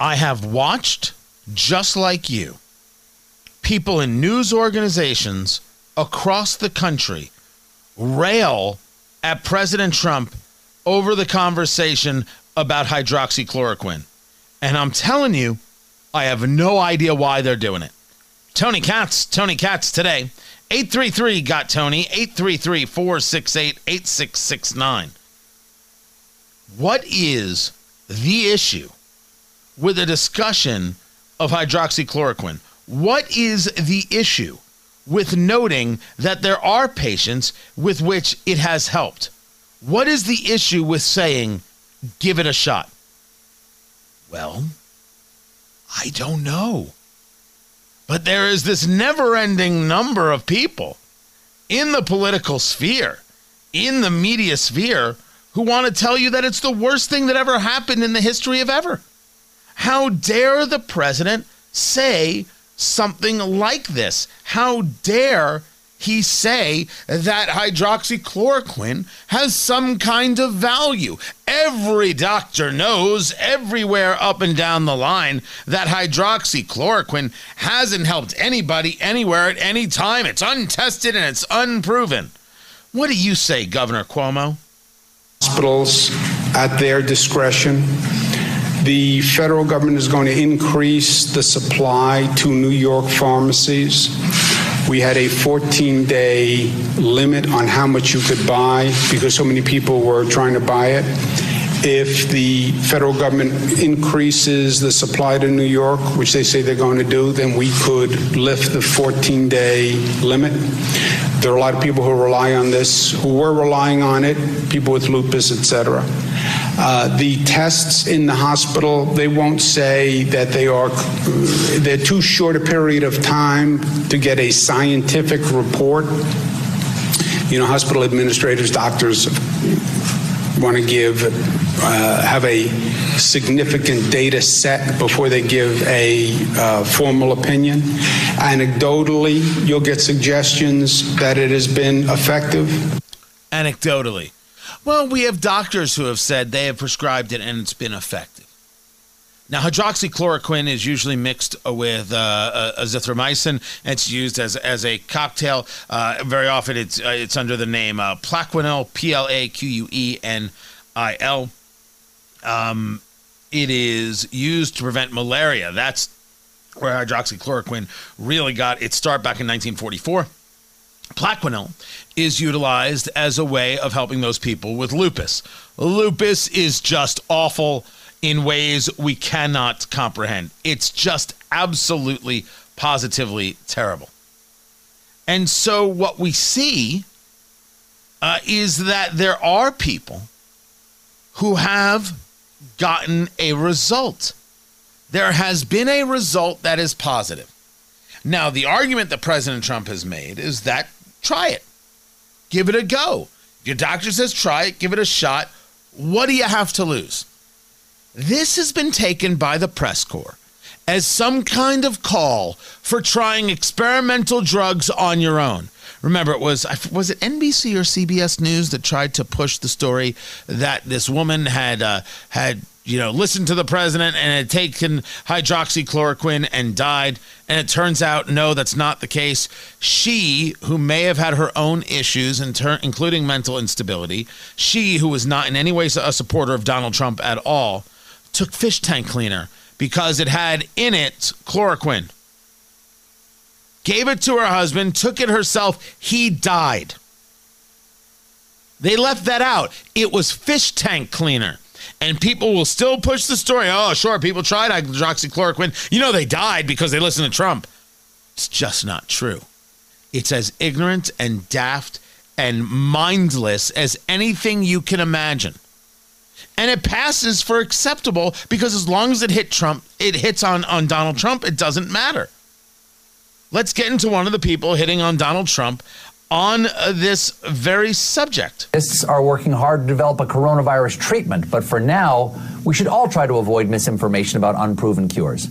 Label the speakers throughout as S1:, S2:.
S1: I have watched, just like you, people in news organizations across the country rail at President Trump over the conversation about hydroxychloroquine. And I'm telling you, I have no idea why they're doing it. Tony Katz, Tony Katz today. 833 got Tony, 833 468 8669. What is the issue with a discussion of hydroxychloroquine? What is the issue with noting that there are patients with which it has helped? What is the issue with saying, give it a shot? Well, I don't know. But there is this never ending number of people in the political sphere, in the media sphere, who want to tell you that it's the worst thing that ever happened in the history of ever. How dare the president say something like this? How dare he say that hydroxychloroquine has some kind of value. Every doctor knows everywhere up and down the line that hydroxychloroquine hasn't helped anybody anywhere at any time. It's untested and it's unproven. What do you say, Governor Cuomo?
S2: Hospitals at their discretion. The federal government is going to increase the supply to New York pharmacies we had a 14 day limit on how much you could buy because so many people were trying to buy it. If the federal government increases the supply to New York, which they say they're going to do, then we could lift the 14 day limit. There are a lot of people who rely on this, who were relying on it, people with lupus, et cetera. Uh, the tests in the hospital, they won't say that they are, they're too short a period of time to get a scientific report. You know, hospital administrators, doctors want to give, uh, have a significant data set before they give a uh, formal opinion. Anecdotally, you'll get suggestions that it has been effective.
S1: Anecdotally. Well, we have doctors who have said they have prescribed it and it's been effective. Now, hydroxychloroquine is usually mixed with uh, azithromycin. It's used as, as a cocktail. Uh, very often, it's uh, it's under the name uh, Plaquenil, P L A Q U E N I L. Um, it is used to prevent malaria. That's where hydroxychloroquine really got its start back in 1944. Plaquenil is utilized as a way of helping those people with lupus. Lupus is just awful in ways we cannot comprehend. It's just absolutely, positively terrible. And so, what we see uh, is that there are people who have gotten a result. There has been a result that is positive. Now, the argument that President Trump has made is that try it. Give it a go. Your doctor says try it, give it a shot. What do you have to lose? This has been taken by the press corps as some kind of call for trying experimental drugs on your own. Remember, it was was it NBC or CBS News that tried to push the story that this woman had uh, had you know, listened to the president and had taken hydroxychloroquine and died. And it turns out, no, that's not the case. She, who may have had her own issues, in ter- including mental instability, she, who was not in any way a supporter of Donald Trump at all, took fish tank cleaner because it had in it chloroquine. Gave it to her husband, took it herself. He died. They left that out. It was fish tank cleaner and people will still push the story. Oh, sure, people tried hydroxychloroquine. You know, they died because they listened to Trump. It's just not true. It's as ignorant and daft and mindless as anything you can imagine. And it passes for acceptable because as long as it hit Trump, it hits on, on Donald Trump, it doesn't matter. Let's get into one of the people hitting on Donald Trump on uh, this very subject.
S3: Scientists are working hard to develop a coronavirus treatment, but for now, we should all try to avoid misinformation about unproven cures.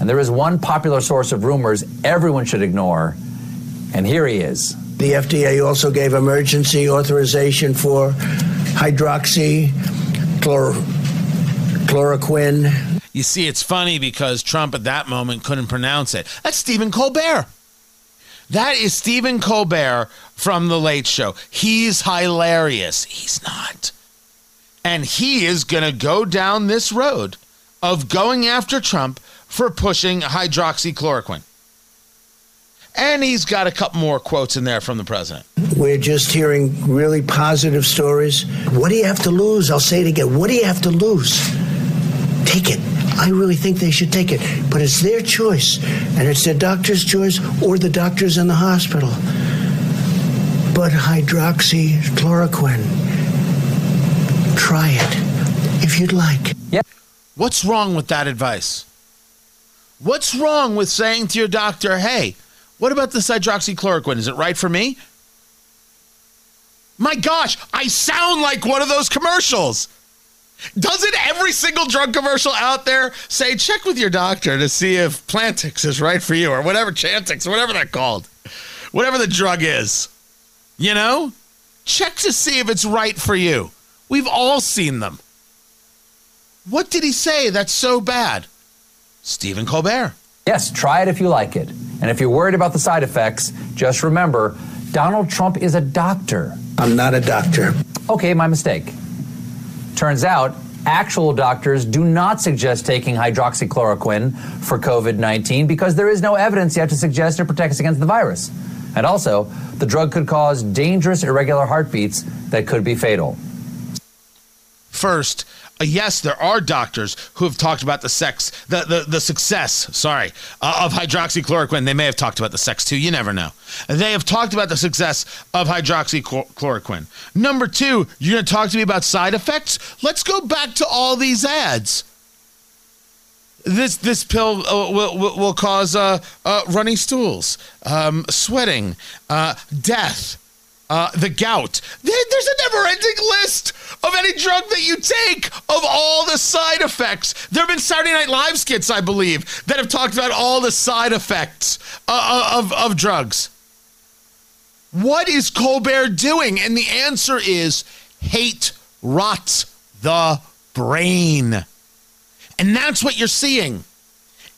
S3: And there is one popular source of rumors everyone should ignore, and here he is.
S4: The FDA also gave emergency authorization for hydroxychloroquine
S1: You see, it's funny because Trump at that moment couldn't pronounce it. That's Stephen Colbert. That is Stephen Colbert from The Late Show. He's hilarious. He's not. And he is going to go down this road of going after Trump for pushing hydroxychloroquine. And he's got a couple more quotes in there from the president.
S4: We're just hearing really positive stories. What do you have to lose? I'll say it again. What do you have to lose? Take it. I really think they should take it. But it's their choice. And it's their doctor's choice or the doctors in the hospital. But hydroxychloroquine, try it if you'd like.
S3: Yeah.
S1: What's wrong with that advice? What's wrong with saying to your doctor, hey, what about this hydroxychloroquine? Is it right for me? My gosh, I sound like one of those commercials. Doesn't every single drug commercial out there say check with your doctor to see if Plantix is right for you or whatever Chantix, whatever they're called, whatever the drug is? You know, check to see if it's right for you. We've all seen them. What did he say that's so bad? Stephen Colbert.
S3: Yes, try it if you like it. And if you're worried about the side effects, just remember Donald Trump is a doctor.
S4: I'm not a doctor.
S3: Okay, my mistake. Turns out, actual doctors do not suggest taking hydroxychloroquine for COVID 19 because there is no evidence yet to suggest it protects against the virus. And also, the drug could cause dangerous irregular heartbeats that could be fatal.
S1: First, uh, yes, there are doctors who have talked about the sex, the the, the success, sorry, uh, of hydroxychloroquine. They may have talked about the sex too. You never know. They have talked about the success of hydroxychloroquine. Number two, you're going to talk to me about side effects. Let's go back to all these ads. This this pill uh, will, will, will cause uh, uh, runny stools, um, sweating, death uh, the gout. There's a never ending list of any drug that you take of all the side effects. There have been Saturday Night Live skits, I believe, that have talked about all the side effects uh, uh, of, of drugs. What is Colbert doing? And the answer is hate rots the brain. And that's what you're seeing.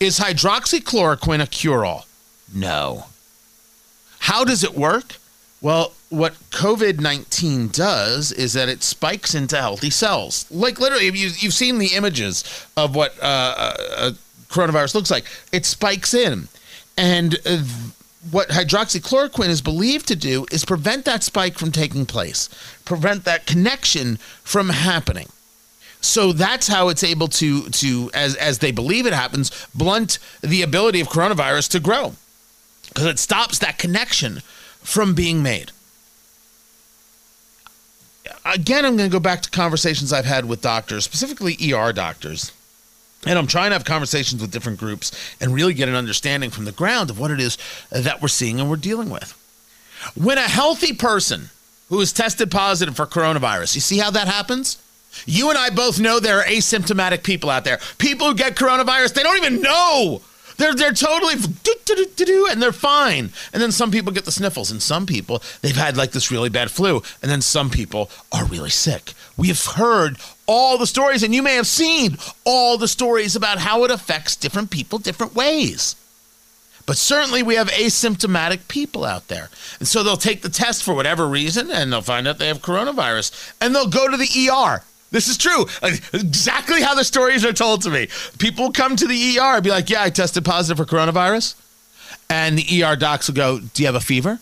S1: Is hydroxychloroquine a cure all? No. How does it work? Well, what COVID 19 does is that it spikes into healthy cells. Like literally, you, you've seen the images of what uh, uh, uh, coronavirus looks like, it spikes in. And uh, what hydroxychloroquine is believed to do is prevent that spike from taking place, prevent that connection from happening. So that's how it's able to to as as they believe it happens, blunt the ability of coronavirus to grow. Because it stops that connection from being made. Again, I'm going to go back to conversations I've had with doctors, specifically ER doctors. And I'm trying to have conversations with different groups and really get an understanding from the ground of what it is that we're seeing and we're dealing with. When a healthy person who is tested positive for coronavirus, you see how that happens? You and I both know there are asymptomatic people out there. People who get coronavirus, they don't even know they're they're totally and they're fine. And then some people get the sniffles, and some people they've had like this really bad flu, and then some people are really sick. We have heard all the stories, and you may have seen all the stories about how it affects different people different ways. But certainly we have asymptomatic people out there. And so they'll take the test for whatever reason and they'll find out they have coronavirus and they'll go to the ER this is true. Exactly how the stories are told to me. People come to the ER and be like, Yeah, I tested positive for coronavirus. And the ER docs will go, Do you have a fever?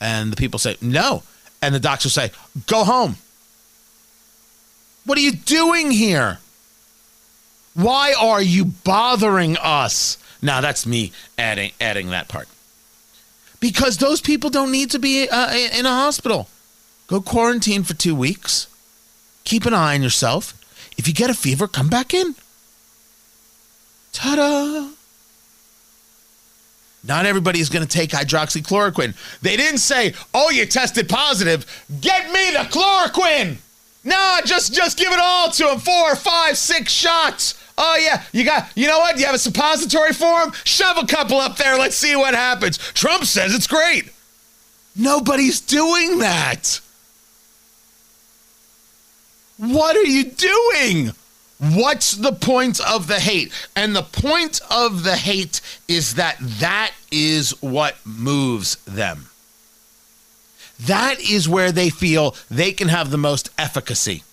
S1: And the people say, No. And the docs will say, Go home. What are you doing here? Why are you bothering us? Now that's me adding adding that part. Because those people don't need to be uh, in a hospital. Go quarantine for 2 weeks Keep an eye on yourself. If you get a fever, come back in. Ta da! Not everybody is going to take hydroxychloroquine. They didn't say, "Oh, you tested positive. Get me the chloroquine." Nah, just just give it all to him. Four, five, six shots. Oh yeah, you got. You know what? You have a suppository for him. Shove a couple up there. Let's see what happens. Trump says it's great. Nobody's doing that. What are you doing? What's the point of the hate? And the point of the hate is that that is what moves them. That is where they feel they can have the most efficacy.